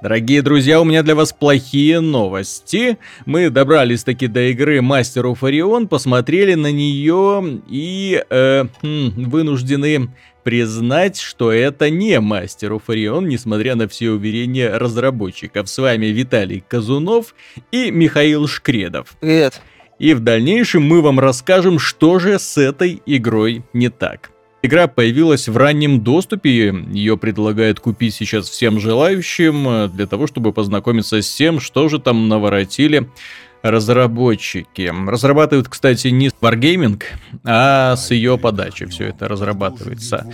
Дорогие друзья, у меня для вас плохие новости. Мы добрались таки до игры Master of Orion, посмотрели на нее и э, хм, вынуждены признать, что это не Master of Orion, несмотря на все уверения разработчиков. С вами Виталий Казунов и Михаил Шкредов. Привет. И в дальнейшем мы вам расскажем, что же с этой игрой не так. Игра появилась в раннем доступе, ее предлагают купить сейчас всем желающим, э, для того, чтобы познакомиться с тем, что же там наворотили разработчики. Разрабатывают, кстати, не Wargaming, а с ее подачи все это разрабатывается.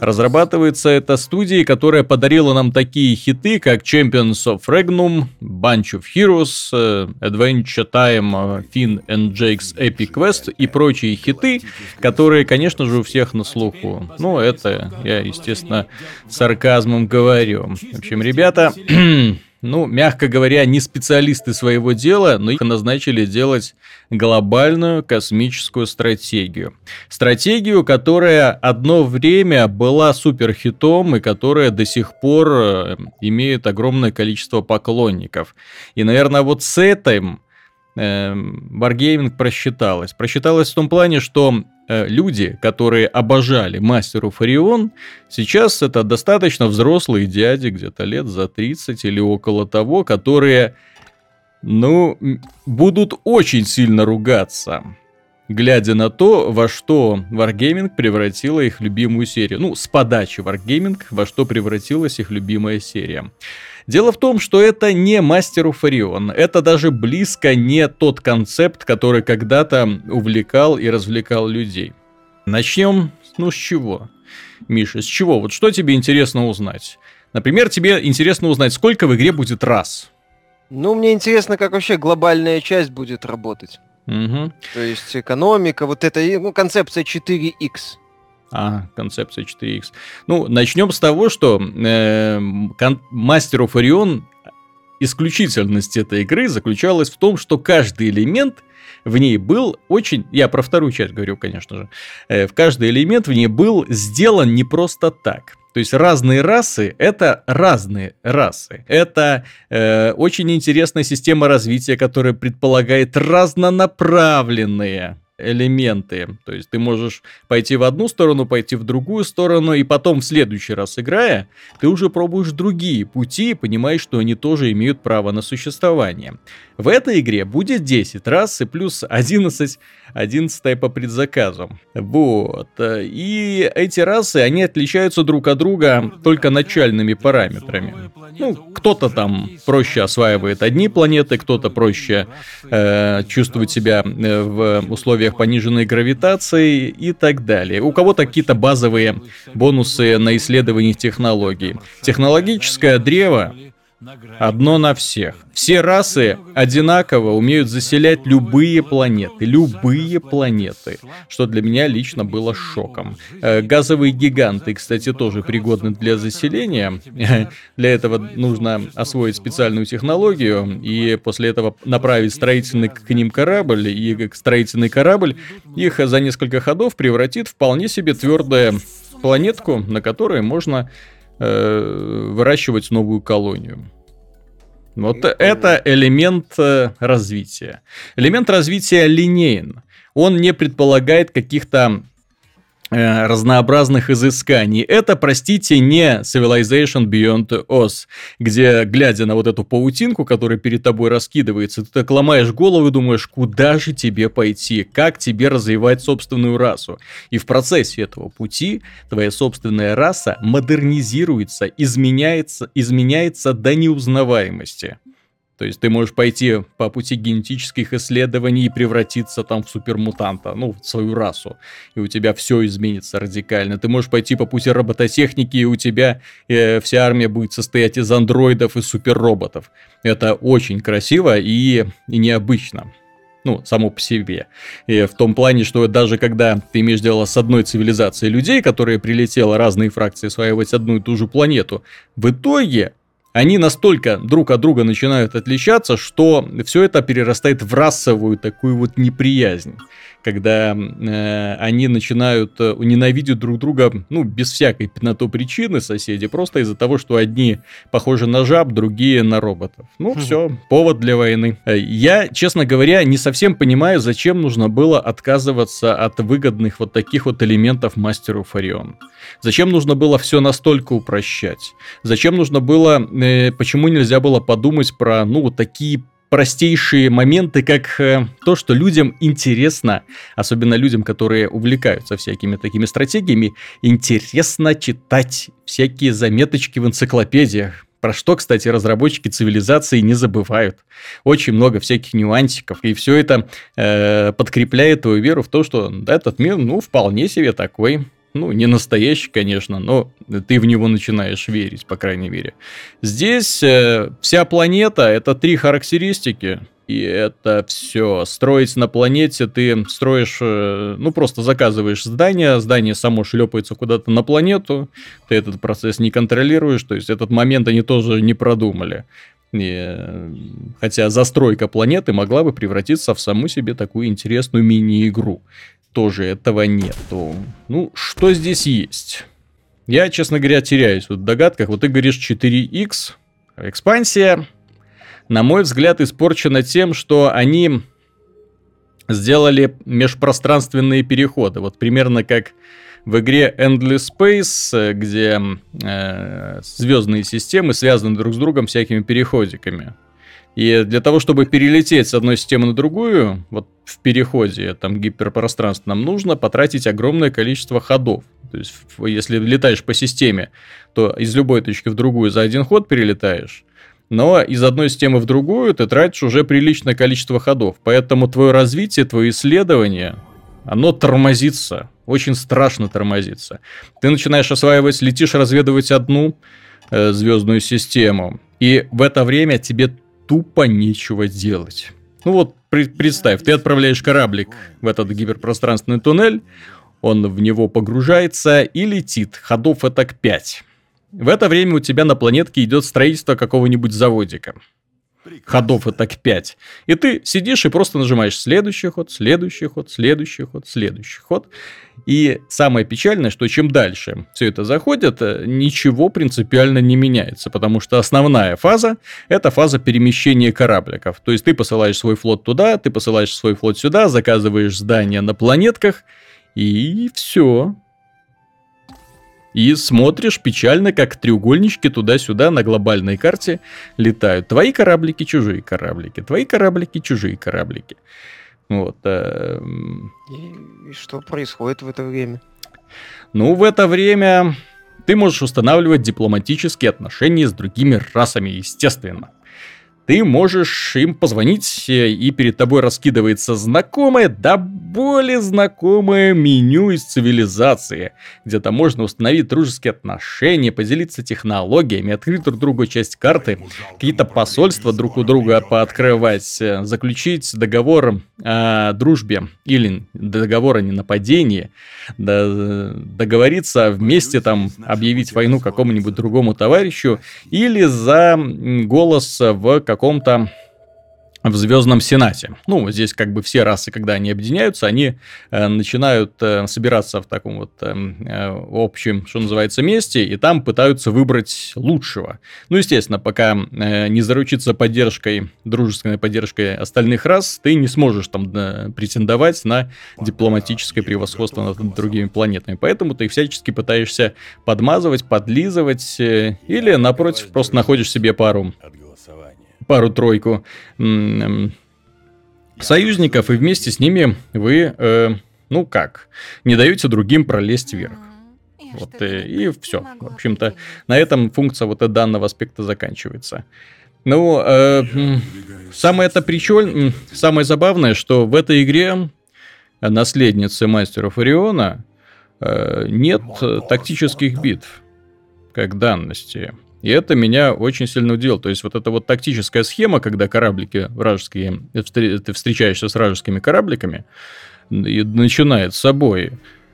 Разрабатывается это студией, которая подарила нам такие хиты, как Champions of Regnum, Bunch of Heroes, э, Adventure Time, Finn and Jake's Epic Quest и прочие хиты, которые, конечно же, у всех на слуху. Ну, это я, естественно, сарказмом говорю. В общем, ребята, ну, мягко говоря, не специалисты своего дела, но их назначили делать глобальную космическую стратегию. Стратегию, которая одно время была суперхитом и которая до сих пор э, имеет огромное количество поклонников. И, наверное, вот с этим Wargaming просчиталась. Просчиталась в том плане, что Э, люди, которые обожали мастеру Фарион, сейчас это достаточно взрослые дяди, где-то лет за 30 или около того, которые, ну, будут очень сильно ругаться, глядя на то, во что Wargaming превратила их любимую серию. Ну, с подачи Wargaming, во что превратилась их любимая серия. Дело в том, что это не мастеру Фарион. Это даже близко не тот концепт, который когда-то увлекал и развлекал людей. Начнем, ну, с чего? Миша, с чего? Вот что тебе интересно узнать? Например, тебе интересно узнать, сколько в игре будет раз. Ну, мне интересно, как вообще глобальная часть будет работать. Угу. То есть экономика, вот это, ну, концепция 4X. А, концепция 4X. Ну, начнем с того, что э, Master исключительность этой игры заключалась в том, что каждый элемент в ней был очень, я про вторую часть говорю, конечно же, э, в каждый элемент в ней был сделан не просто так. То есть разные расы это разные расы. Это э, очень интересная система развития, которая предполагает разнонаправленные элементы. То есть ты можешь пойти в одну сторону, пойти в другую сторону, и потом в следующий раз играя, ты уже пробуешь другие пути и понимаешь, что они тоже имеют право на существование. В этой игре будет 10 раз и плюс 11, 11 по предзаказу. Вот. И эти расы, они отличаются друг от друга только начальными параметрами. Ну, кто-то там проще осваивает одни планеты, кто-то проще э, чувствует себя э, в условиях пониженной гравитации и так далее. У кого-то какие-то базовые бонусы на исследование технологий. Технологическое древо Одно на всех. Все расы одинаково умеют заселять любые планеты. Любые планеты. Что для меня лично было шоком. Э, газовые гиганты, кстати, тоже пригодны для заселения. Для этого нужно освоить специальную технологию и после этого направить строительный к ним корабль. И строительный корабль их за несколько ходов превратит в вполне себе твердую планетку, на которой можно э, выращивать новую колонию. Вот это элемент э, развития. Элемент развития линейен. Он не предполагает каких-то разнообразных изысканий. Это, простите, не Civilization Beyond Oz, где, глядя на вот эту паутинку, которая перед тобой раскидывается, ты так ломаешь голову и думаешь, куда же тебе пойти, как тебе развивать собственную расу. И в процессе этого пути твоя собственная раса модернизируется, изменяется, изменяется до неузнаваемости. То есть ты можешь пойти по пути генетических исследований и превратиться там в супермутанта, ну, в свою расу, и у тебя все изменится радикально. Ты можешь пойти по пути робототехники, и у тебя э, вся армия будет состоять из андроидов и суперроботов. Это очень красиво и, и необычно. Ну, само по себе. И в том плане, что даже когда ты имеешь дело с одной цивилизацией людей, которая прилетела разные фракции осваивать одну и ту же планету, в итоге они настолько друг от друга начинают отличаться, что все это перерастает в расовую такую вот неприязнь когда э, они начинают э, ненавидеть друг друга, ну, без всякой на то причины соседи, просто из-за того, что одни похожи на жаб, другие на роботов. Ну, хм. все, повод для войны. Э, я, честно говоря, не совсем понимаю, зачем нужно было отказываться от выгодных вот таких вот элементов мастеру Фарион. Зачем нужно было все настолько упрощать? Зачем нужно было, э, почему нельзя было подумать про, ну, такие простейшие моменты, как э, то, что людям интересно, особенно людям, которые увлекаются всякими такими стратегиями, интересно читать всякие заметочки в энциклопедиях. Про что, кстати, разработчики цивилизации не забывают. Очень много всяких нюансиков, и все это э, подкрепляет твою веру в то, что этот мир, ну, вполне себе такой ну, не настоящий, конечно, но ты в него начинаешь верить, по крайней мере. Здесь э, вся планета это три характеристики. И это все. Строить на планете ты строишь, э, ну просто заказываешь здание, здание само шлепается куда-то на планету, ты этот процесс не контролируешь, то есть этот момент они тоже не продумали. И, э, хотя застройка планеты могла бы превратиться в саму себе такую интересную мини-игру тоже этого нету. Ну, что здесь есть? Я, честно говоря, теряюсь в догадках. Вот ты говоришь 4X, экспансия, на мой взгляд, испорчена тем, что они сделали межпространственные переходы. Вот примерно как в игре Endless Space, где э, звездные системы связаны друг с другом всякими переходиками. И для того, чтобы перелететь с одной системы на другую, вот в переходе, там гиперпространство, нам нужно потратить огромное количество ходов. То есть, если летаешь по системе, то из любой точки в другую за один ход перелетаешь. Но из одной системы в другую ты тратишь уже приличное количество ходов. Поэтому твое развитие, твое исследование, оно тормозится. Очень страшно тормозится. Ты начинаешь осваивать, летишь разведывать одну э, звездную систему. И в это время тебе тупо нечего делать. Ну вот, представь, ты отправляешь кораблик в этот гиперпространственный туннель, он в него погружается и летит, ходов это к 5. В это время у тебя на планетке идет строительство какого-нибудь заводика ходов и так 5. И ты сидишь и просто нажимаешь следующий ход, следующий ход, следующий ход, следующий ход. И самое печальное, что чем дальше все это заходит, э, ничего принципиально не меняется, потому что основная фаза – это фаза перемещения корабликов. То есть ты посылаешь свой флот туда, ты посылаешь свой флот сюда, заказываешь здания на планетках, и все и смотришь печально, как треугольнички туда-сюда на глобальной карте летают. Твои кораблики, чужие кораблики, твои кораблики, чужие кораблики. Вот. Э... И, и что происходит в это время? Ну, в это время ты можешь устанавливать дипломатические отношения с другими расами, естественно ты можешь им позвонить, э, и перед тобой раскидывается знакомое, да более знакомое меню из цивилизации, где-то можно установить дружеские отношения, поделиться технологиями, открыть друг другу часть карты, какие-то посольства друг у друга пооткрывать, э, заключить договор о дружбе или договор о ненападении, договориться вместе там объявить войну какому-нибудь другому товарищу или за голос в каком каком-то в Звездном Сенате. Ну, здесь как бы все расы, когда они объединяются, они э, начинают э, собираться в таком вот э, э, общем, что называется, месте, и там пытаются выбрать лучшего. Ну, естественно, пока э, не заручиться поддержкой, дружественной поддержкой остальных рас, ты не сможешь там э, претендовать на дипломатическое превосходство над другими планетами. Поэтому ты всячески пытаешься подмазывать, подлизывать, э, или, напротив, просто находишь себе пару пару-тройку союзников, и вместе с ними вы, э, ну как, не даете другим пролезть вверх. Вот э, и, и все. В общем-то, на этом функция вот этого данного аспекта заканчивается. Ну, э, самое это причем, самое забавное, что в этой игре наследницы мастеров Ориона э, нет тактических битв как данности. И это меня очень сильно удивило. То есть, вот эта вот тактическая схема, когда кораблики вражеские, ты встречаешься с вражескими корабликами, и начинает с собой.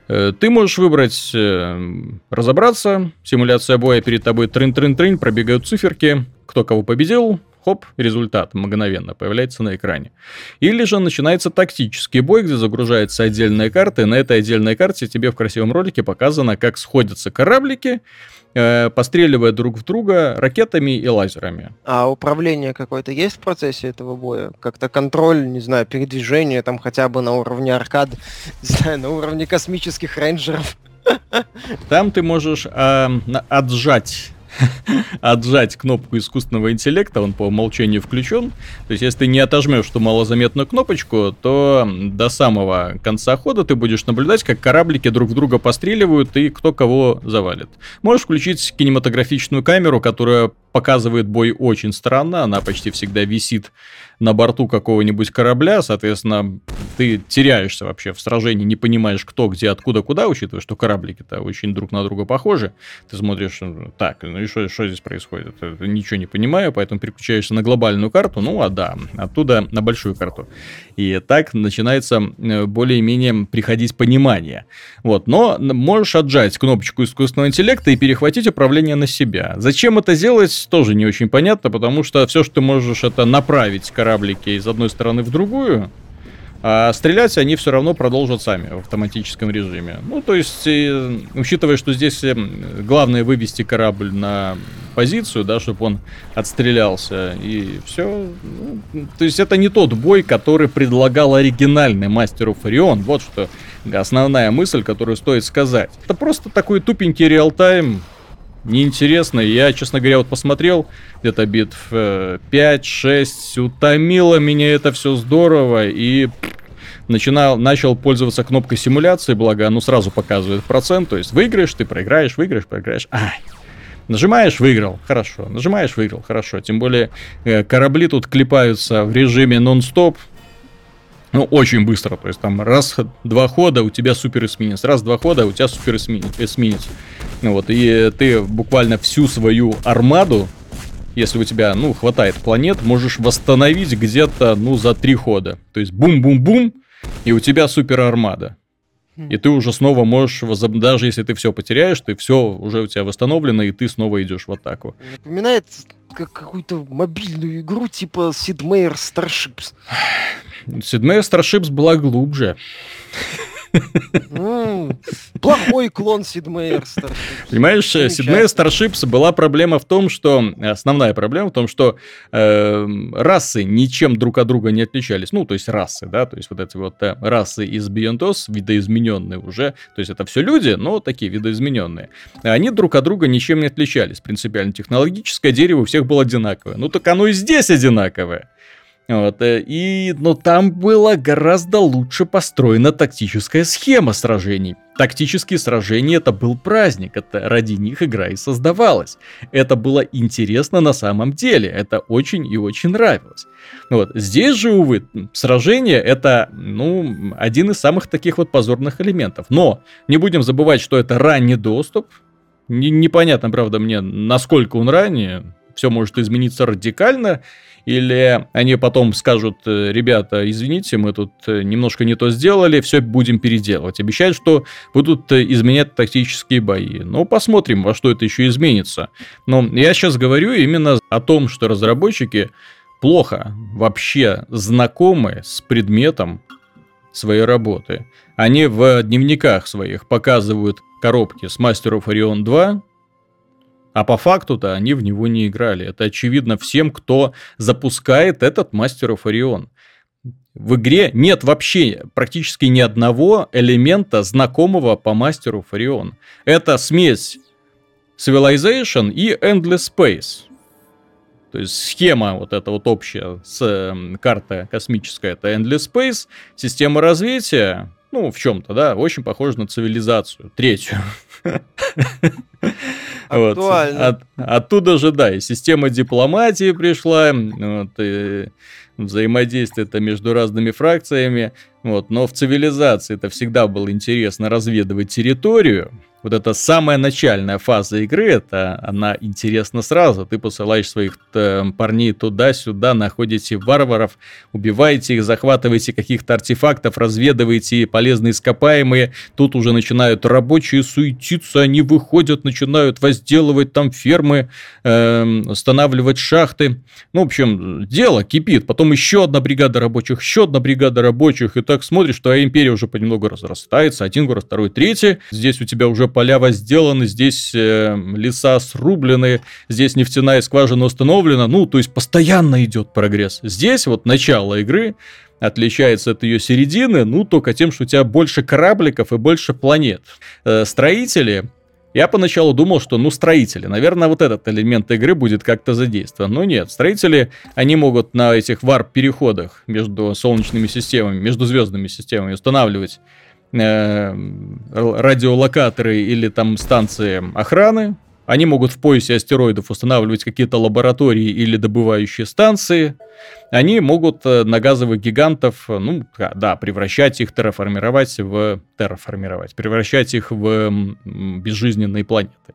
Э, ты можешь выбрать э, разобраться, симуляция боя перед тобой трын-трын-трын, пробегают циферки, кто кого победил, хоп, результат мгновенно появляется на экране. Или же начинается тактический бой, где загружается отдельная карта, и на этой отдельной карте тебе в красивом ролике показано, как сходятся кораблики, э, постреливая друг в друга ракетами и лазерами. А управление какое-то есть в процессе этого боя? Как-то контроль, не знаю, передвижение там хотя бы на уровне аркад, не знаю, на уровне космических рейнджеров? Там ты можешь э, отжать отжать кнопку искусственного интеллекта, он по умолчанию включен. То есть, если ты не отожмешь ту малозаметную кнопочку, то до самого конца хода ты будешь наблюдать, как кораблики друг в друга постреливают и кто кого завалит. Можешь включить кинематографичную камеру, которая показывает бой очень странно, она почти всегда висит на борту какого-нибудь корабля, соответственно, ты теряешься вообще в сражении, не понимаешь, кто, где, откуда, куда, учитывая, что кораблики-то очень друг на друга похожи. Ты смотришь, так, ну и что, здесь происходит? Ничего не понимаю, поэтому переключаешься на глобальную карту, ну а да, оттуда на большую карту. И так начинается э, более-менее приходить понимание. Вот, но можешь отжать кнопочку искусственного интеллекта и перехватить управление на себя. Зачем это делать, тоже не очень понятно, потому что все, что ты можешь, это направить кораблики из одной стороны в другую, а стрелять они все равно продолжат сами в автоматическом режиме. Ну, то есть, и, учитывая, что здесь э, главное вывести корабль на позицию, да, чтобы он отстрелялся, и все. Ну, то есть, это не тот бой, который предлагал оригинальный мастеру Фарион. Вот что основная мысль, которую стоит сказать. Это просто такой тупенький реал-тайм, неинтересно. Я, честно говоря, вот посмотрел где-то битв 5-6, утомило меня это все здорово, и начинал, начал пользоваться кнопкой симуляции, благо оно сразу показывает процент, то есть выиграешь, ты проиграешь, выиграешь, проиграешь. Ай, Нажимаешь, выиграл, хорошо. Нажимаешь, выиграл, хорошо. Тем более э, корабли тут клепаются в режиме нон-стоп. Ну, очень быстро. То есть там раз, два хода, у тебя супер эсминец. Раз, два хода, у тебя супер эсминец. Ну вот, и ты буквально всю свою армаду, если у тебя, ну, хватает планет, можешь восстановить где-то, ну, за три хода. То есть бум-бум-бум, и у тебя супер армада. И ты уже снова можешь, даже если ты все потеряешь, ты все уже у тебя восстановлено, и ты снова идешь в атаку. Напоминает как какую-то мобильную игру типа Sid Meier Starships. Sid Meier Starships была глубже. Плохой клон Сидмейер Понимаешь, Сидмейер Старшипс была проблема в том, что... Основная проблема в том, что э, расы ничем друг от друга не отличались. Ну, то есть расы, да, то есть вот эти вот э, расы из Oz, видоизмененные уже. То есть это все люди, но такие видоизмененные. Они друг от друга ничем не отличались. Принципиально технологическое дерево у всех было одинаковое. Ну, так оно и здесь одинаковое. Вот, э, и, но там была гораздо лучше построена тактическая схема сражений. Тактические сражения это был праздник, это ради них игра и создавалась. Это было интересно на самом деле, это очень и очень нравилось. Вот. Здесь же, увы, сражение это, ну, один из самых таких вот позорных элементов. Но не будем забывать, что это ранний доступ. Н- непонятно, правда, мне, насколько он ранний. Все может измениться радикально. Или они потом скажут, э, ребята, извините, мы тут э, немножко не то сделали, все будем переделывать. Обещают, что будут э, изменять тактические бои. Ну, посмотрим, во что это еще изменится. Но я сейчас говорю именно о том, что разработчики плохо вообще знакомы с предметом своей работы. Они в дневниках своих показывают коробки с Master of Orion 2, а по факту-то они в него не играли. Это очевидно всем, кто запускает этот Мастер of Orion. В игре нет вообще практически ни одного элемента, знакомого по Мастеру Фарион. Это смесь Civilization и Endless Space. То есть схема вот эта вот общая с э, карта космическая, это Endless Space, система развития, ну, в чем-то, да, очень похожа на цивилизацию, третью. Вот. От, оттуда же, да, и система дипломатии пришла, вот, и взаимодействие это между разными фракциями. Вот, но в цивилизации это всегда было интересно разведывать территорию вот эта самая начальная фаза игры, это она интересна сразу. Ты посылаешь своих э, парней туда-сюда, находите варваров, убиваете их, захватываете каких-то артефактов, разведываете полезные ископаемые. Тут уже начинают рабочие суетиться, они выходят, начинают возделывать там фермы, э, устанавливать шахты. Ну, в общем, дело кипит. Потом еще одна бригада рабочих, еще одна бригада рабочих. И так смотришь, что империя уже понемногу разрастается. Один город, второй, третий. Здесь у тебя уже поля возделаны, здесь э, леса срублены, здесь нефтяная скважина установлена. Ну, то есть постоянно идет прогресс. Здесь вот начало игры отличается от ее середины, ну, только тем, что у тебя больше корабликов и больше планет. Э, строители я поначалу думал, что, ну, строители, наверное, вот этот элемент игры будет как-то задействован. Но нет, строители, они могут на этих варп-переходах между солнечными системами, между звездными системами устанавливать Э, радиолокаторы или там станции охраны. Они могут в поясе астероидов устанавливать какие-то лаборатории или добывающие станции. Они могут э, на газовых гигантов, э, ну, да, превращать их, терраформировать в... Терраформировать. Превращать их в безжизненные планеты.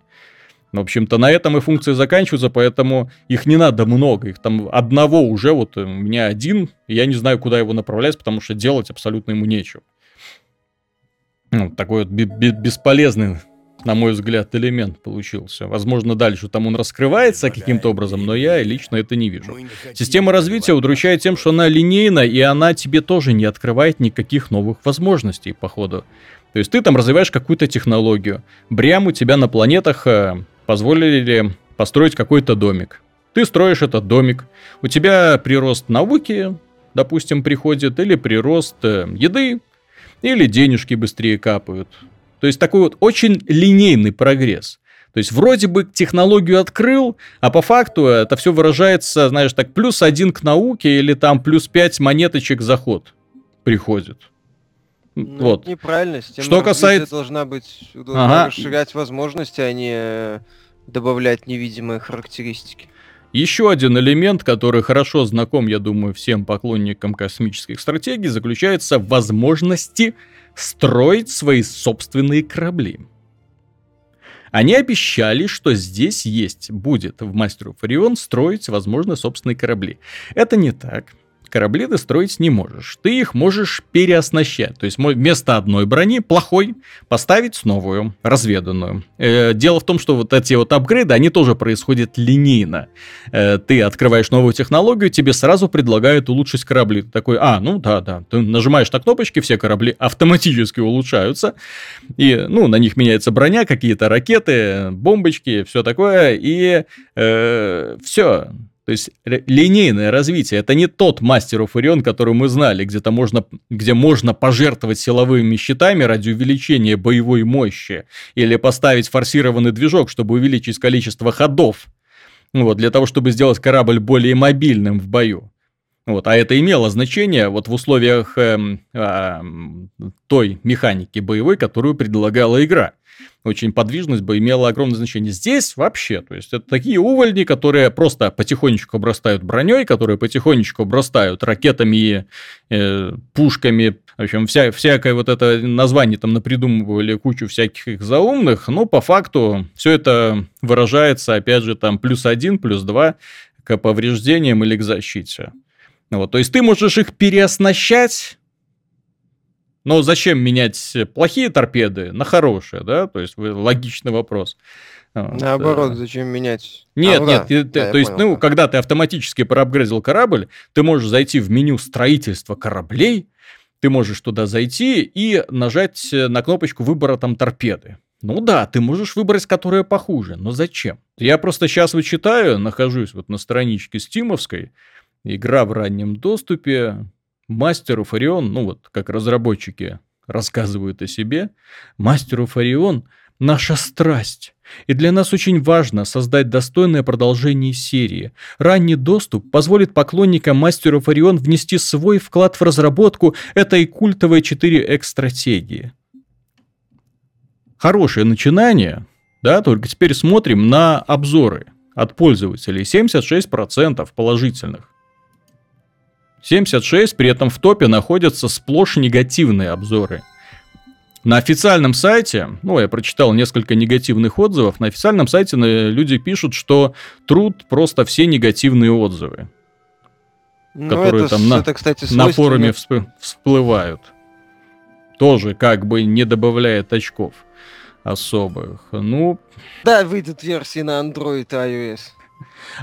В общем-то, на этом и функции заканчиваются, поэтому их не надо много. Их там одного уже, вот у меня один, я не знаю, куда его направлять, потому что делать абсолютно ему нечего. Ну, такой вот бесполезный, на мой взгляд, элемент получился. Возможно, дальше там он раскрывается каким-то образом, но я лично это не вижу. Система развития удручает тем, что она линейна, и она тебе тоже не открывает никаких новых возможностей, походу. То есть ты там развиваешь какую-то технологию. Брям у тебя на планетах э, позволили построить какой-то домик. Ты строишь этот домик. У тебя прирост науки, допустим, приходит, или прирост э, еды, или денежки быстрее капают. То есть такой вот очень линейный прогресс. То есть вроде бы технологию открыл, а по факту это все выражается, знаешь, так, плюс один к науке или там плюс пять монеточек заход приходит. Ну, вот. неправильно. Система Что касается... должна быть, должна ага. расширять возможности, а не добавлять невидимые характеристики. Еще один элемент, который хорошо знаком, я думаю, всем поклонникам космических стратегий, заключается в возможности строить свои собственные корабли. Они обещали, что здесь есть, будет в Мастеру Фарион строить, возможно, собственные корабли. Это не так корабли ты строить не можешь. Ты их можешь переоснащать. То есть вместо одной брони, плохой, поставить новую, разведанную. Э, дело в том, что вот эти вот апгрейды, они тоже происходят линейно. Э, ты открываешь новую технологию, тебе сразу предлагают улучшить корабли. Ты такой, а, ну да, да. Ты нажимаешь на кнопочки, все корабли автоматически улучшаются. И, ну, на них меняется броня, какие-то ракеты, бомбочки, все такое. И э, все то есть линейное развитие. Это не тот мастер Фурион, который мы знали, где-то можно, где можно пожертвовать силовыми щитами ради увеличения боевой мощи. Или поставить форсированный движок, чтобы увеличить количество ходов. Вот, для того, чтобы сделать корабль более мобильным в бою. Вот, а это имело значение вот в условиях э, э, той механики боевой, которую предлагала игра очень подвижность бы имела огромное значение. Здесь вообще, то есть это такие увольни, которые просто потихонечку обрастают броней, которые потихонечку обрастают ракетами э, пушками. В общем, вся, всякое вот это название там напридумывали кучу всяких их заумных, но по факту все это выражается, опять же, там плюс один, плюс два к повреждениям или к защите. Вот, то есть ты можешь их переоснащать но зачем менять плохие торпеды на хорошие, да? То есть логичный вопрос. Наоборот, зачем менять? Нет, а, нет, да, ты, да, то есть, понял, ну, да. когда ты автоматически проапгрейдил корабль, ты можешь зайти в меню строительства кораблей, ты можешь туда зайти и нажать на кнопочку выбора там торпеды. Ну да, ты можешь выбрать, которая похуже, но зачем? Я просто сейчас вычитаю, нахожусь вот на страничке стимовской, игра в раннем доступе, Мастеру Фарион, ну вот как разработчики рассказывают о себе, мастеру Фарион – наша страсть. И для нас очень важно создать достойное продолжение серии. Ранний доступ позволит поклонникам мастеру Фарион внести свой вклад в разработку этой культовой 4X-стратегии. Хорошее начинание, да, только теперь смотрим на обзоры от пользователей. 76% положительных. 76, при этом в топе находятся сплошь негативные обзоры. На официальном сайте, ну, я прочитал несколько негативных отзывов, на официальном сайте э, люди пишут, что труд просто все негативные отзывы, ну, которые это, там на, это, кстати, на форуме всп- всплывают. Тоже как бы не добавляет очков особых. Ну... Да, выйдут версии на Android и iOS.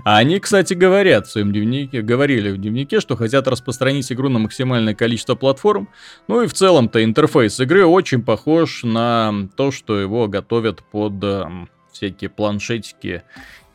А они, кстати, говорят в своем дневнике, говорили в дневнике, что хотят распространить игру на максимальное количество платформ. Ну и в целом-то интерфейс игры очень похож на то, что его готовят под э, всякие планшетики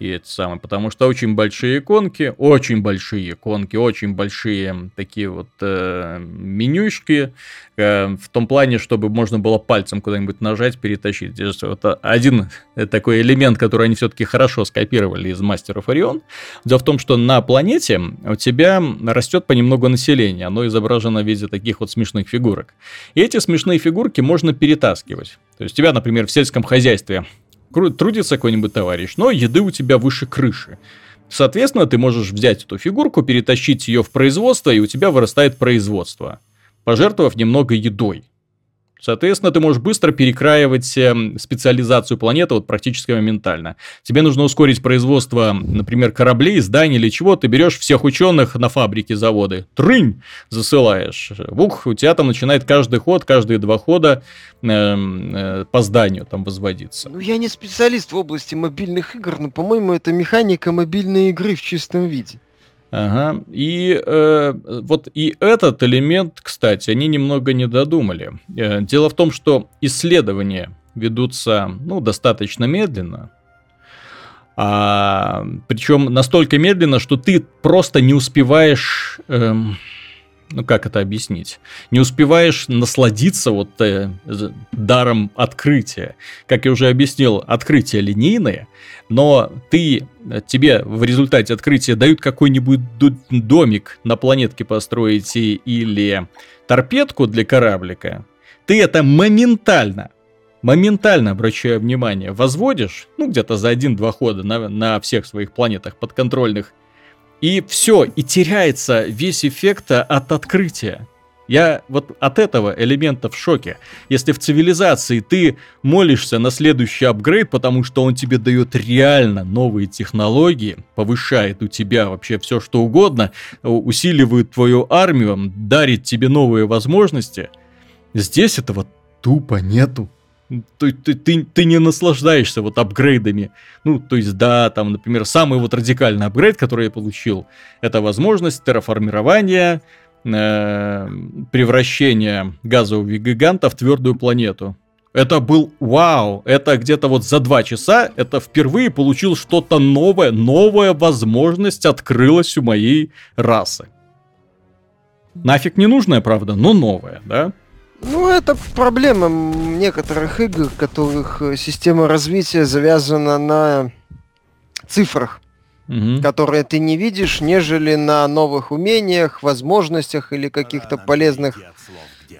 и это самое, потому что очень большие иконки, очень большие иконки, очень большие такие вот э, менюшки, э, в том плане, чтобы можно было пальцем куда-нибудь нажать, перетащить. Здесь вот один такой элемент, который они все-таки хорошо скопировали из мастеров Орион. Дело в том, что на планете у тебя растет понемногу население, оно изображено в виде таких вот смешных фигурок. И эти смешные фигурки можно перетаскивать. То есть у тебя, например, в сельском хозяйстве трудится какой-нибудь товарищ, но еды у тебя выше крыши. Соответственно, ты можешь взять эту фигурку, перетащить ее в производство, и у тебя вырастает производство, пожертвовав немного едой. Соответственно, ты можешь быстро перекраивать эм, специализацию планеты вот практически моментально. Тебе нужно ускорить производство, например, кораблей, зданий или чего. Ты берешь всех ученых на фабрике, заводы, трынь, засылаешь. Бух, у тебя там начинает каждый ход, каждые два хода э, э, по зданию там возводиться. Ну, я не специалист в области мобильных игр, но, по-моему, это механика мобильной игры в чистом виде. Ага. И э, вот и этот элемент, кстати, они немного не додумали. Э, дело в том, что исследования ведутся ну, достаточно медленно. А, причем настолько медленно, что ты просто не успеваешь. Эм, ну как это объяснить, не успеваешь насладиться вот э, даром открытия. Как я уже объяснил, открытие линейное, но ты, тебе в результате открытия дают какой-нибудь домик на планетке построить или торпедку для кораблика, ты это моментально моментально, обращаю внимание, возводишь, ну, где-то за один-два хода на, на всех своих планетах подконтрольных, и все, и теряется весь эффект от открытия. Я вот от этого элемента в шоке. Если в цивилизации ты молишься на следующий апгрейд, потому что он тебе дает реально новые технологии, повышает у тебя вообще все что угодно, усиливает твою армию, дарит тебе новые возможности, здесь этого тупо нету ты, ты, ты, ты не наслаждаешься вот апгрейдами. Ну, то есть, да, там, например, самый вот радикальный апгрейд, который я получил, это возможность терраформирования, э, превращения газового гиганта в твердую планету. Это был вау, это где-то вот за два часа, это впервые получил что-то новое, новая возможность открылась у моей расы. Нафиг не нужная, правда, но новая, да? Ну, это проблема некоторых игр, которых э, система развития завязана на цифрах, угу. которые ты не видишь, нежели на новых умениях, возможностях или каких-то полезных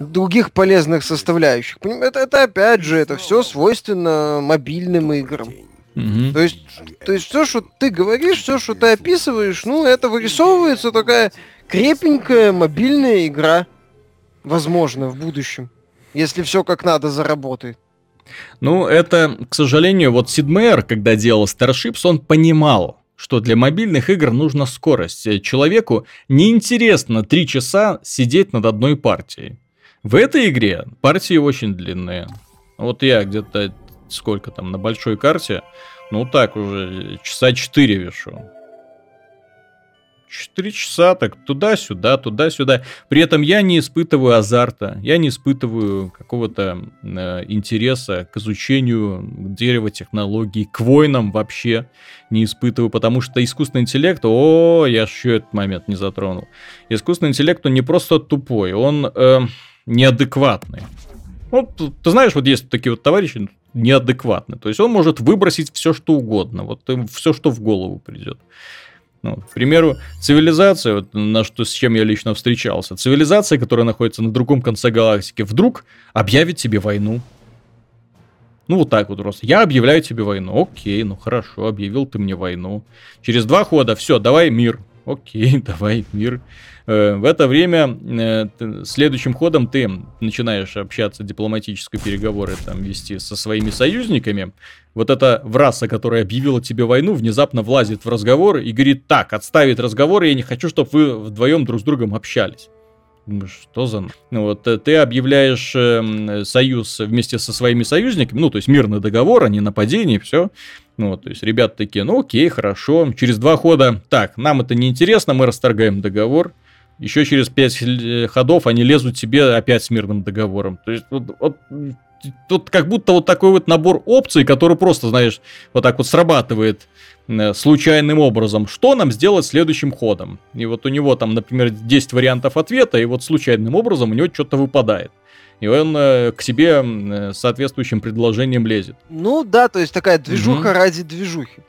других полезных составляющих. Это, это опять же, это все свойственно мобильным играм. Угу. То есть, то есть все, что ты говоришь, все, что ты описываешь, ну, это вырисовывается такая крепенькая мобильная игра возможно, в будущем, если все как надо заработает. Ну, это, к сожалению, вот Сид Мейер, когда делал Starships, он понимал, что для мобильных игр нужна скорость. Человеку неинтересно три часа сидеть над одной партией. В этой игре партии очень длинные. Вот я где-то сколько там на большой карте, ну так уже часа четыре вешу. 4 часа, так туда-сюда, туда-сюда. При этом я не испытываю азарта, я не испытываю какого-то э, интереса к изучению дерева, технологий, к войнам вообще не испытываю, потому что искусственный интеллект, о, я еще этот момент не затронул. Искусственный интеллект, он не просто тупой, он э, неадекватный. Ну, ты знаешь, вот есть такие вот товарищи неадекватные. То есть он может выбросить все, что угодно. Вот все, что в голову придет. Ну, к примеру, цивилизация, вот, на что, с чем я лично встречался, цивилизация, которая находится на другом конце галактики, вдруг объявит тебе войну. Ну, вот так вот просто. Я объявляю тебе войну. Окей, ну хорошо, объявил ты мне войну. Через два хода, все, давай мир. Окей, давай, мир. Э, в это время э, следующим ходом ты начинаешь общаться, дипломатические переговоры там вести со своими союзниками. Вот эта враса, которая объявила тебе войну, внезапно влазит в разговор и говорит, так, отставить разговор, я не хочу, чтобы вы вдвоем друг с другом общались. Что за... Ну, вот э, ты объявляешь э, союз вместе со своими союзниками, ну, то есть мирный договор, а не нападение, все. Ну, вот, то есть ребята такие, ну, окей, хорошо. Через два хода, так, нам это не интересно, мы расторгаем договор. Еще через пять э, ходов они лезут тебе опять с мирным договором. То есть вот, вот тут как будто вот такой вот набор опций, который просто, знаешь, вот так вот срабатывает случайным образом, что нам сделать следующим ходом. И вот у него там, например, 10 вариантов ответа, и вот случайным образом у него что-то выпадает. И он э, к себе э, соответствующим предложением лезет. Ну да, то есть такая движуха угу. ради движухи.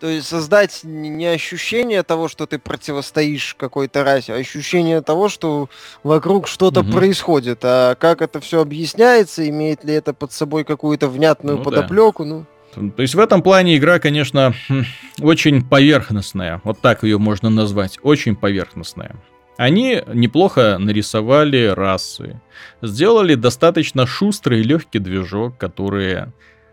То есть создать не ощущение того, что ты противостоишь какой-то расе, а ощущение того, что вокруг что-то угу. происходит. А как это все объясняется, имеет ли это под собой какую-то внятную ну, подоплеку, да. ну. То есть в этом плане игра, конечно, хм, очень поверхностная. Вот так ее можно назвать. Очень поверхностная. Они неплохо нарисовали расы. Сделали достаточно шустрый и легкий движок, который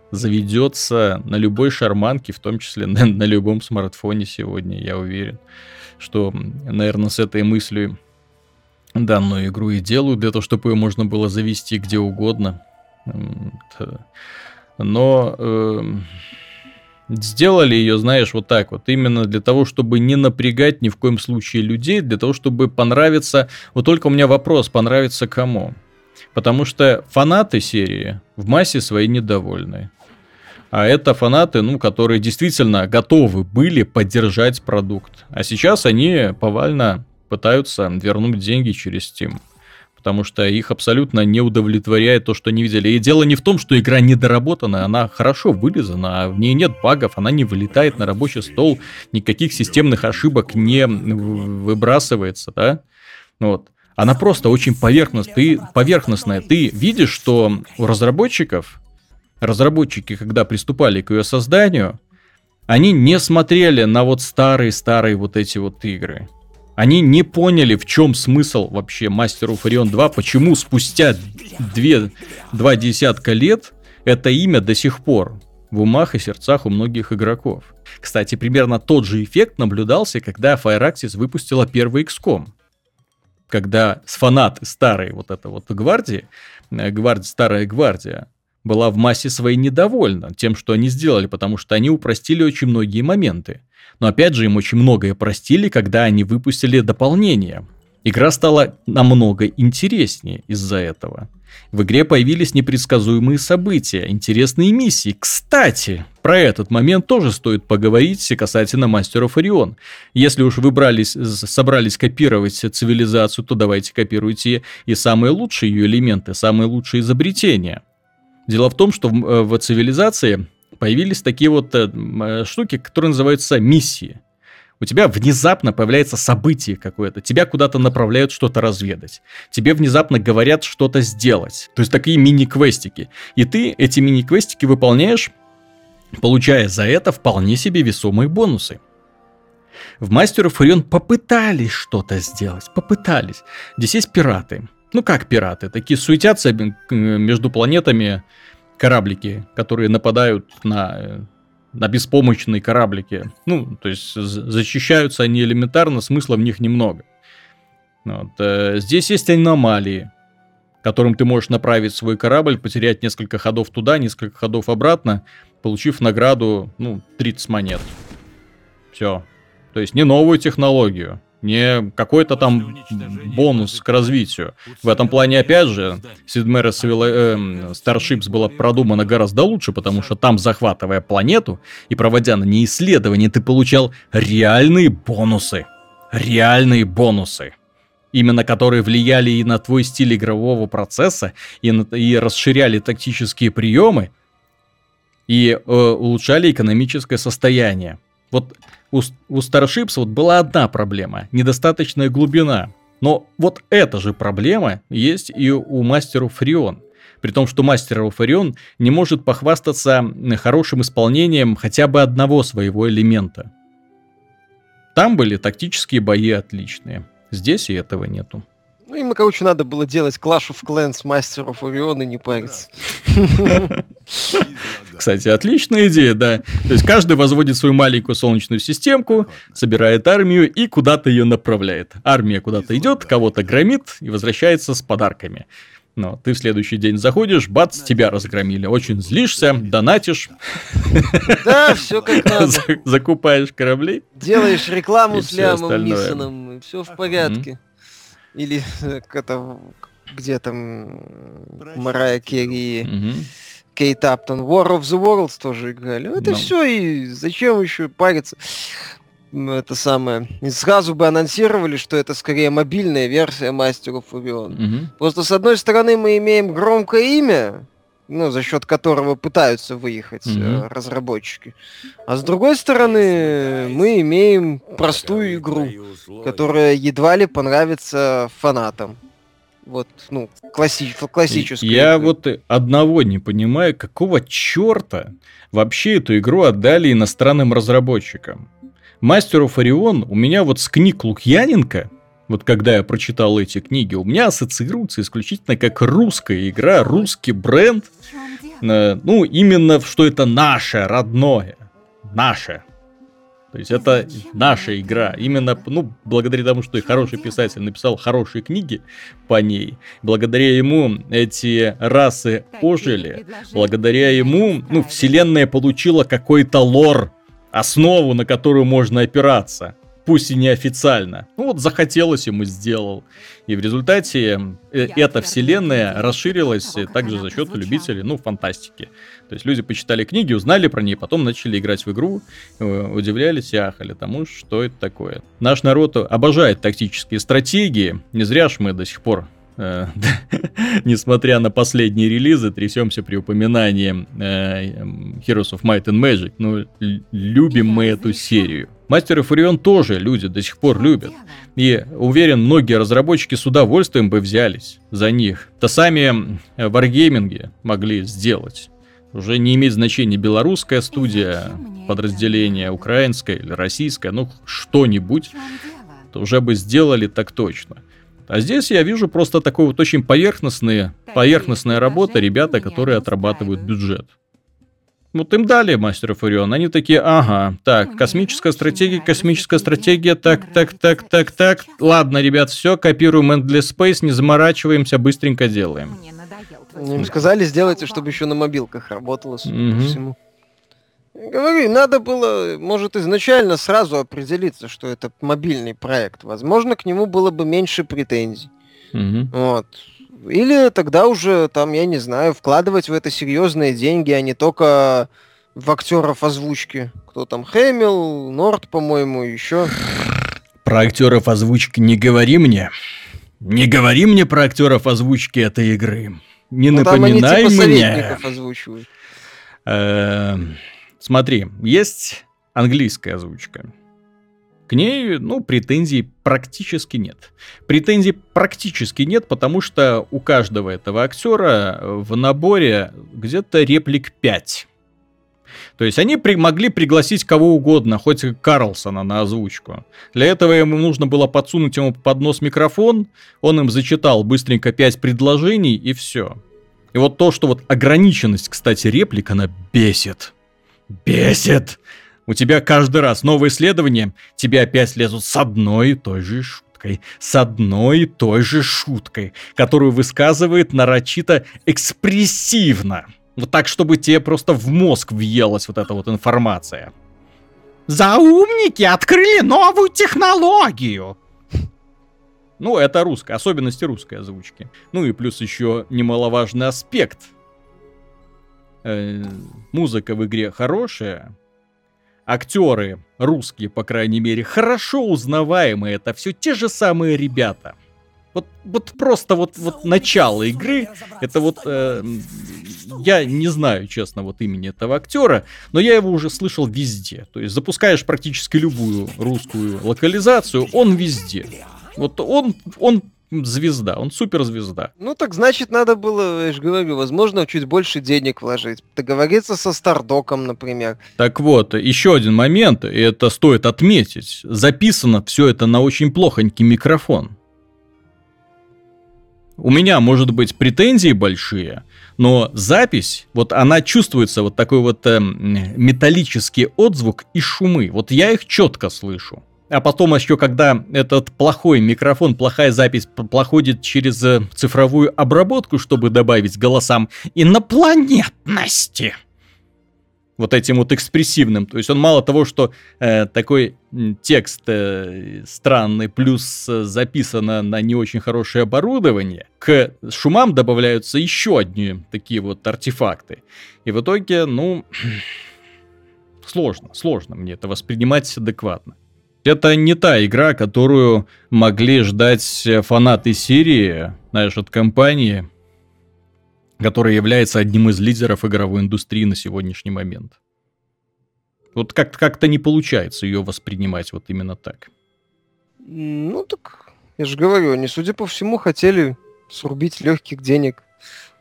заведется на любой шарманке, в том числе на, на любом смартфоне сегодня, я уверен. Что, наверное, с этой мыслью данную игру и делают, для того, чтобы ее можно было завести где угодно но э, сделали ее, знаешь, вот так вот, именно для того, чтобы не напрягать ни в коем случае людей, для того, чтобы понравиться. Вот только у меня вопрос, понравится кому? Потому что фанаты серии в массе своей недовольны. А это фанаты, ну, которые действительно готовы были поддержать продукт. А сейчас они повально пытаются вернуть деньги через Steam потому что их абсолютно не удовлетворяет то, что они видели. И дело не в том, что игра недоработана, она хорошо вылезана, а в ней нет багов, она не вылетает на рабочий стол, никаких системных ошибок не выбрасывается, да? Вот. Она просто очень поверхностная. Ты, поверхностная. Ты видишь, что у разработчиков, разработчики, когда приступали к ее созданию, они не смотрели на вот старые-старые вот эти вот игры. Они не поняли, в чем смысл вообще Master of Orion 2, почему спустя две, два десятка лет это имя до сих пор в умах и сердцах у многих игроков. Кстати, примерно тот же эффект наблюдался, когда Fireaxis выпустила первый XCOM. Когда фанаты старой вот этой вот гвардии, э, гвардия, старая гвардия, была в массе своей недовольна тем, что они сделали, потому что они упростили очень многие моменты. Но опять же, им очень многое простили, когда они выпустили дополнение. Игра стала намного интереснее из-за этого. В игре появились непредсказуемые события, интересные миссии. Кстати, про этот момент тоже стоит поговорить касательно Мастеров Орион. Если уж вы брались, собрались копировать цивилизацию, то давайте копируйте и самые лучшие ее элементы, самые лучшие изобретения. Дело в том, что в, э, в цивилизации появились такие вот э, э, штуки, которые называются миссии. У тебя внезапно появляется событие какое-то, тебя куда-то направляют что-то разведать, тебе внезапно говорят что-то сделать. То есть такие мини-квестики. И ты эти мини-квестики выполняешь, получая за это вполне себе весомые бонусы. В Мастеров Орион попытались что-то сделать, попытались. Здесь есть пираты. Ну как пираты? Такие суетятся между планетами, кораблики, которые нападают на, э, на беспомощные кораблики. Ну, то есть защищаются они элементарно, смысла в них немного. Вот. Э, здесь есть аномалии, которым ты можешь направить свой корабль, потерять несколько ходов туда, несколько ходов обратно, получив награду, ну, 30 монет. Все. То есть не новую технологию, не какой-то там бонус к развитию. В этом плане, опять же, Sid э, Starships была продумана гораздо лучше, потому что там, захватывая планету и проводя на ней исследования, ты получал реальные бонусы. Реальные бонусы. Именно которые влияли и на твой стиль игрового процесса, и, на, и расширяли тактические приемы, и э, улучшали экономическое состояние. Вот у, у Starships вот была одна проблема, недостаточная глубина. Но вот эта же проблема есть и у мастеров Фреон. При том, что мастер Фарион не может похвастаться хорошим исполнением хотя бы одного своего элемента. Там были тактические бои отличные. Здесь и этого нету. Ну, им, короче, надо было делать Clash of Clans мастеров Орион и не париться. Кстати, отличная идея, да. То есть каждый возводит свою маленькую солнечную системку, собирает армию и куда-то ее направляет. Армия куда-то идет, кого-то громит и возвращается с подарками. Но ты в следующий день заходишь, бац, тебя разгромили. Очень злишься, донатишь. Да, все как надо. Закупаешь корабли. Делаешь рекламу с Лямом Нисоном, и все в порядке. Или это, где там Марая Керри, Кейт Аптон, War of the Worlds тоже играли. Это все, и зачем еще париться? это самое. И сразу бы анонсировали, что это скорее мобильная версия Мастеров Орион. Угу. Просто с одной стороны мы имеем громкое имя, ну, за счет которого пытаются выехать э, разработчики. А с другой стороны, мы имеем простую игру, которая едва ли понравится фанатам. Вот, ну, класси- классическую. Я игру. вот одного не понимаю, какого черта вообще эту игру отдали иностранным разработчикам. Мастеров Орион у меня вот с книг Лукьяненко, вот когда я прочитал эти книги, у меня ассоциируется исключительно как русская игра, русский бренд. Э, ну, именно, что это наше, родное. Наше. То есть это наша игра. Именно, ну, благодаря тому, что и хороший писатель написал хорошие книги по ней, благодаря ему эти расы ожили, благодаря ему, ну, вселенная получила какой-то лор, основу, на которую можно опираться. Пусть и неофициально. Ну вот захотелось ему сделал. И в результате э, эта вселенная расширилась также за счет любителей, ну, фантастики. То есть люди почитали книги, узнали про нее, потом начали играть в игру, э, удивлялись и ахали тому, что это такое. Наш народ обожает тактические стратегии. Не зря ж мы до сих пор Э, несмотря на последние релизы, трясемся при упоминании э, Heroes of Might and Magic. Ну, любим мы эту серию. Мастер Фурион тоже люди до сих пор любят. И уверен, многие разработчики с удовольствием бы взялись за них. То сами варгейминги могли сделать. Уже не имеет значения белорусская студия, подразделение украинское или российское, ну что-нибудь, то уже бы сделали так точно. А здесь я вижу просто такой вот очень поверхностные, поверхностная работа ребята, которые отрабатывают бюджет. Вот им дали мастеров Орион, они такие, ага, так, космическая стратегия, космическая стратегия, так, так, так, так, так. Ладно, ребят, все, копируем Endless Space, не заморачиваемся, быстренько делаем. Им сказали, сделайте, чтобы еще на мобилках работало, судя по всему. Говорю, надо было, может, изначально сразу определиться, что это мобильный проект. Возможно, к нему было бы меньше претензий. Угу. Вот. Или тогда уже, там, я не знаю, вкладывать в это серьезные деньги, а не только в актеров озвучки. Кто там? Хэмилл, Норт, по-моему, еще. Про актеров озвучки не говори мне. Не говори мне про актеров озвучки этой игры. Не ну, напоминай там они, типа, мне. озвучивают. Эм, Смотри, есть английская озвучка. К ней, ну, претензий практически нет. Претензий практически нет, потому что у каждого этого актера в наборе где-то реплик 5. То есть они при, могли пригласить кого угодно, хоть Карлсона на озвучку. Для этого ему нужно было подсунуть ему под нос микрофон, он им зачитал быстренько 5 предложений и все. И вот то, что вот ограниченность, кстати, реплик, она бесит. Бесит! У тебя каждый раз новое исследование, тебе опять лезут с одной и той же шуткой. С одной и той же шуткой, которую высказывает нарочито экспрессивно. Вот так, чтобы тебе просто в мозг въелась вот эта вот информация. Заумники открыли новую технологию. Ну, это русская, особенности русской озвучки. Ну и плюс еще немаловажный аспект – э, музыка в игре хорошая, актеры русские, по крайней мере, хорошо узнаваемые, это все те же самые ребята. Вот, вот просто вот, вот начало игры, это вот, э, я не знаю, честно, вот имени этого актера, но я его уже слышал везде. То есть запускаешь практически любую русскую локализацию, он везде. Вот он, он звезда, он суперзвезда. Ну так значит надо было, я же говорю, возможно, чуть больше денег вложить. Договориться со Стардоком, например. Так вот, еще один момент, и это стоит отметить. Записано все это на очень плохонький микрофон. У меня, может быть, претензии большие, но запись, вот она чувствуется, вот такой вот э, металлический отзвук и шумы. Вот я их четко слышу. А потом еще, когда этот плохой микрофон, плохая запись проходит через э, цифровую обработку, чтобы добавить голосам инопланетности. Вот этим вот экспрессивным. То есть он мало того, что э, такой текст э, странный, плюс э, записано на не очень хорошее оборудование, к шумам добавляются еще одни такие вот артефакты. И в итоге, ну, сложно, сложно мне это воспринимать адекватно. Это не та игра, которую могли ждать фанаты серии, знаешь, от компании, которая является одним из лидеров игровой индустрии на сегодняшний момент. Вот как-то как не получается ее воспринимать вот именно так. Ну так, я же говорю, они, судя по всему, хотели срубить легких денег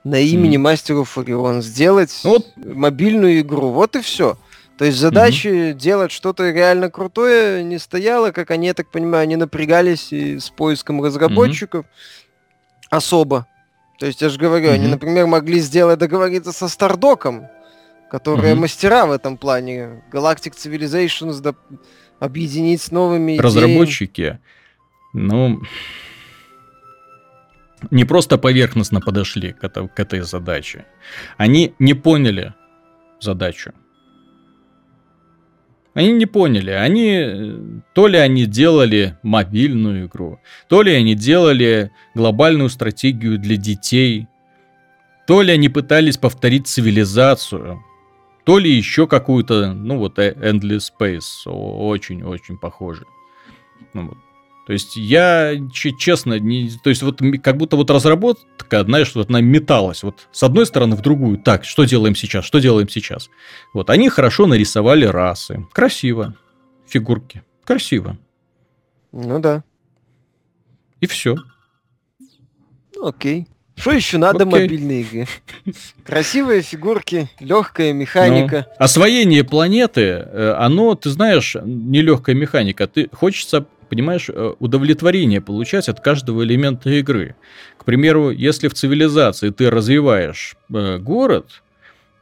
на имени mm. мастеров Орион, сделать вот. мобильную игру, вот и все. То есть задачи mm-hmm. делать что-то реально крутое не стояло, как они, я так понимаю, они напрягались и с поиском разработчиков mm-hmm. особо. То есть я же говорю, mm-hmm. они, например, могли сделать договориться со Стардоком, которые mm-hmm. мастера в этом плане. Galactic Civilizations да, объединить с новыми Разработчики, идеями. ну, не просто поверхностно подошли к, это, к этой задаче. Они не поняли задачу. Они не поняли, они то ли они делали мобильную игру, то ли они делали глобальную стратегию для детей, то ли они пытались повторить цивилизацию, то ли еще какую-то, ну вот э, Endless Space, очень-очень похоже. Ну, вот. То есть я, честно, не, то есть вот как будто вот разработка, знаешь, вот она металась вот с одной стороны в другую. Так, что делаем сейчас, что делаем сейчас? Вот они хорошо нарисовали расы. Красиво. Фигурки. Красиво. Ну да. И все. Ну, окей. Что еще надо Окей. мобильные игры? Красивые фигурки, легкая механика. Ну, освоение планеты, э, оно, ты знаешь, не легкая механика. Ты хочется понимаешь, э, удовлетворение получать от каждого элемента игры. К примеру, если в цивилизации ты развиваешь э, город,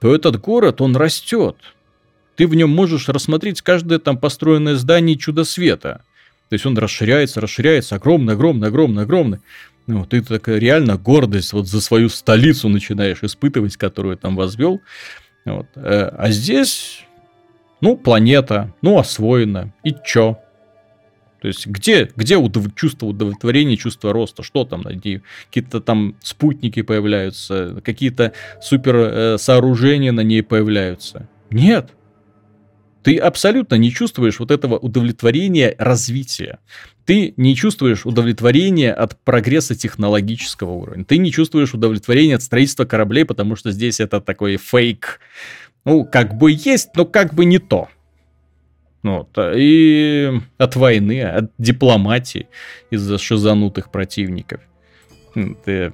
то этот город, он растет. Ты в нем можешь рассмотреть каждое там построенное здание чудо света. То есть он расширяется, расширяется, огромный, огромный, огромный, огромный. Ну, ты так реально гордость вот за свою столицу начинаешь испытывать, которую там возвел. Вот. Э, а здесь, ну, планета, ну, освоена. И чё? То есть где, где удов... чувство удовлетворения, чувство роста? Что там? Какие-то там спутники появляются, какие-то супер э, сооружения на ней появляются. Нет. Ты абсолютно не чувствуешь вот этого удовлетворения развития. Ты не чувствуешь удовлетворения от прогресса технологического уровня. Ты не чувствуешь удовлетворения от строительства кораблей, потому что здесь это такой фейк. Ну, как бы есть, но как бы не то. Вот. И от войны, от дипломатии из-за шизанутых противников. Ты...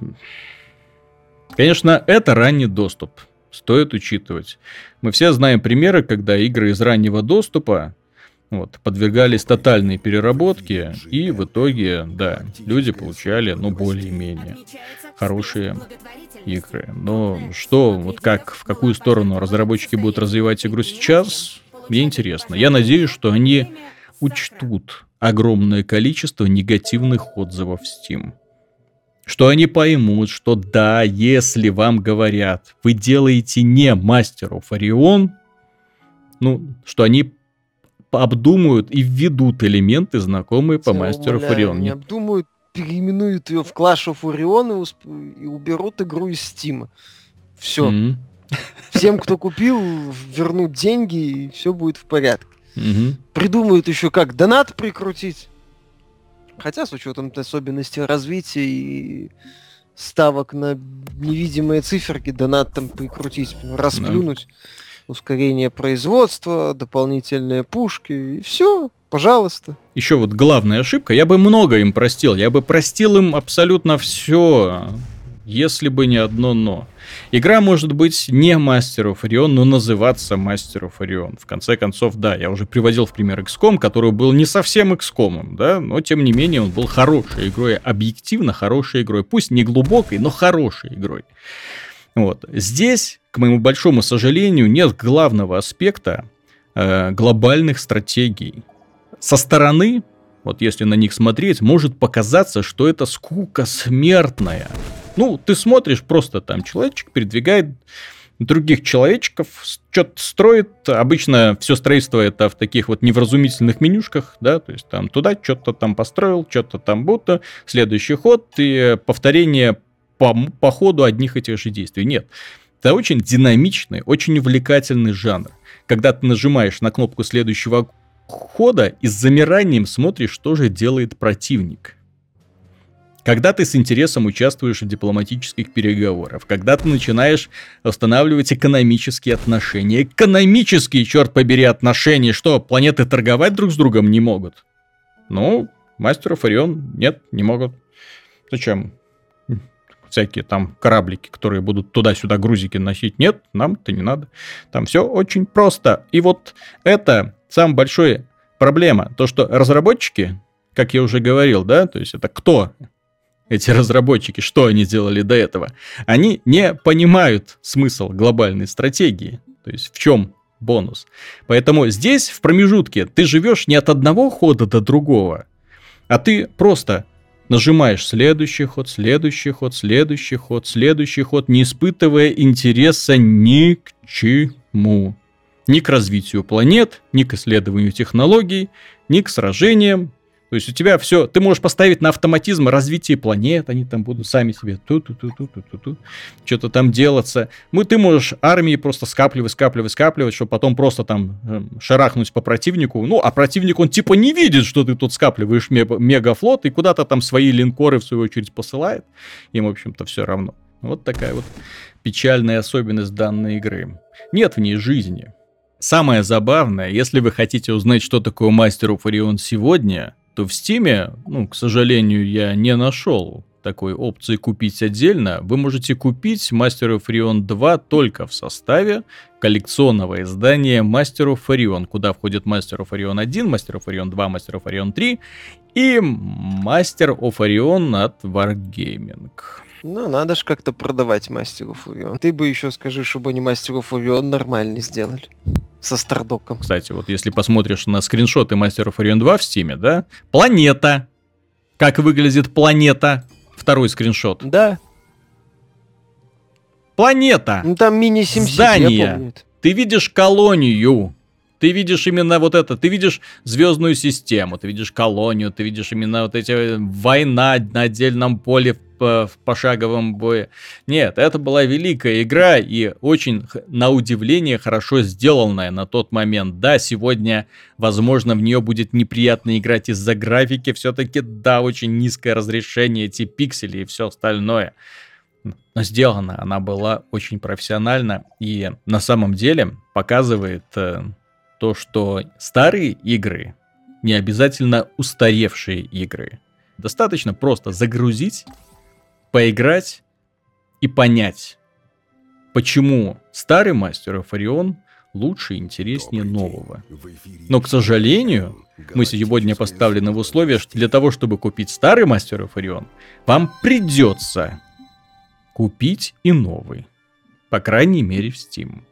Конечно, это ранний доступ. Стоит учитывать. Мы все знаем примеры, когда игры из раннего доступа вот, подвергались тотальной переработке, и в итоге, да, люди получали, ну, более-менее хорошие игры. Но что, вот как, в какую сторону разработчики будут развивать игру сейчас, мне интересно. Я надеюсь, что они учтут огромное количество негативных отзывов в Steam. Что они поймут, что да, если вам говорят, вы делаете не мастеров Орион, ну, что они обдумают и введут элементы, знакомые по мастеру Орион. Не обдумают, переименуют ее в Clash of Orion и, усп- и уберут игру из Steam. Все. Mm-hmm. Всем, кто купил, вернут деньги, и все будет в порядке. Угу. Придумают еще как донат прикрутить. Хотя, с учетом особенностей развития и ставок на невидимые циферки, донат там прикрутить, расплюнуть. Да. Ускорение производства, дополнительные пушки, и все. Пожалуйста. Еще вот главная ошибка, я бы много им простил, я бы простил им абсолютно все, если бы не одно но. Игра может быть не Master of Orion, но называться Master of Orion. В конце концов, да, я уже приводил в пример XCOM, который был не совсем XCOM, да, но тем не менее он был хорошей игрой, объективно хорошей игрой. Пусть не глубокой, но хорошей игрой. Вот. Здесь, к моему большому сожалению, нет главного аспекта э, глобальных стратегий. Со стороны, вот если на них смотреть, может показаться, что это скука смертная. Ну, ты смотришь, просто там человечек передвигает других человечков, что-то строит. Обычно все строительство это в таких вот невразумительных менюшках, да, то есть там туда что-то там построил, что-то там будто, следующий ход и повторение по, по ходу одних и тех же действий. Нет, это очень динамичный, очень увлекательный жанр. Когда ты нажимаешь на кнопку следующего хода и с замиранием смотришь, что же делает противник. Когда ты с интересом участвуешь в дипломатических переговорах, когда ты начинаешь устанавливать экономические отношения. Экономические, черт побери, отношения. Что, планеты торговать друг с другом не могут? Ну, мастеров Орион нет, не могут. Зачем? Всякие там кораблики, которые будут туда-сюда грузики носить. Нет, нам это не надо. Там все очень просто. И вот это самая большая проблема. То, что разработчики, как я уже говорил, да, то есть это кто? Эти разработчики, что они делали до этого, они не понимают смысл глобальной стратегии. То есть в чем бонус. Поэтому здесь, в промежутке, ты живешь не от одного хода до другого, а ты просто нажимаешь следующий ход, следующий ход, следующий ход, следующий ход, не испытывая интереса ни к чему. Ни к развитию планет, ни к исследованию технологий, ни к сражениям, то есть у тебя все, ты можешь поставить на автоматизм развитие планет, они там будут сами себе ту-ту-ту-ту-ту-ту, что-то там делаться. Мы, ты можешь армии просто скапливать, скапливать, скапливать, чтобы потом просто там э, шарахнуть по противнику. Ну, а противник, он типа не видит, что ты тут скапливаешь мегафлот и куда-то там свои линкоры в свою очередь посылает. Им, в общем-то, все равно. Вот такая вот печальная особенность данной игры. Нет в ней жизни. Самое забавное, если вы хотите узнать, что такое Мастер Orion сегодня, то в Стиме, ну, к сожалению, я не нашел такой опции купить отдельно, вы можете купить Master of Orion 2 только в составе коллекционного издания Master of Orion, куда входит Master of Orion 1, Master of Orion 2, Master of Orion 3 и Master of Orion от Wargaming. Ну, надо же как-то продавать мастеров Orion. Ты бы еще скажи, чтобы они мастеров Orion нормально сделали со Стардоком. Кстати, вот если посмотришь на скриншоты Master of Orion 2 в Стиме, да, планета. Как выглядит планета? Второй скриншот. Да. Планета. Ну там мини Здание. Ты видишь колонию. Ты видишь именно вот это, ты видишь звездную систему, ты видишь колонию, ты видишь именно вот эти э, война на отдельном поле в, в пошаговом бое. Нет, это была великая игра и очень, на удивление, хорошо сделанная на тот момент. Да, сегодня, возможно, в нее будет неприятно играть из-за графики. Все-таки, да, очень низкое разрешение, эти пиксели и все остальное. Но сделана она была очень профессионально и на самом деле показывает э, то, что старые игры не обязательно устаревшие игры. Достаточно просто загрузить поиграть и понять, почему старый мастер Орион лучше и интереснее нового. Но, к сожалению, мы сегодня поставлены в условие, что для того, чтобы купить старый мастер Орион, вам придется купить и новый. По крайней мере, в Steam.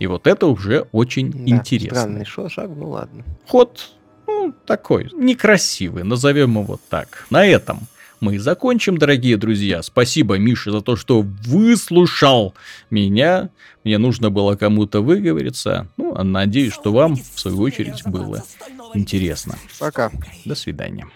И вот это уже очень да, интересно. Странный шаг, ну ладно. Ход, ну, такой, некрасивый, назовем его так. На этом мы закончим, дорогие друзья. Спасибо, Миша, за то, что выслушал меня. Мне нужно было кому-то выговориться. Ну, а надеюсь, что вам, в свою очередь, было интересно. Пока. До свидания.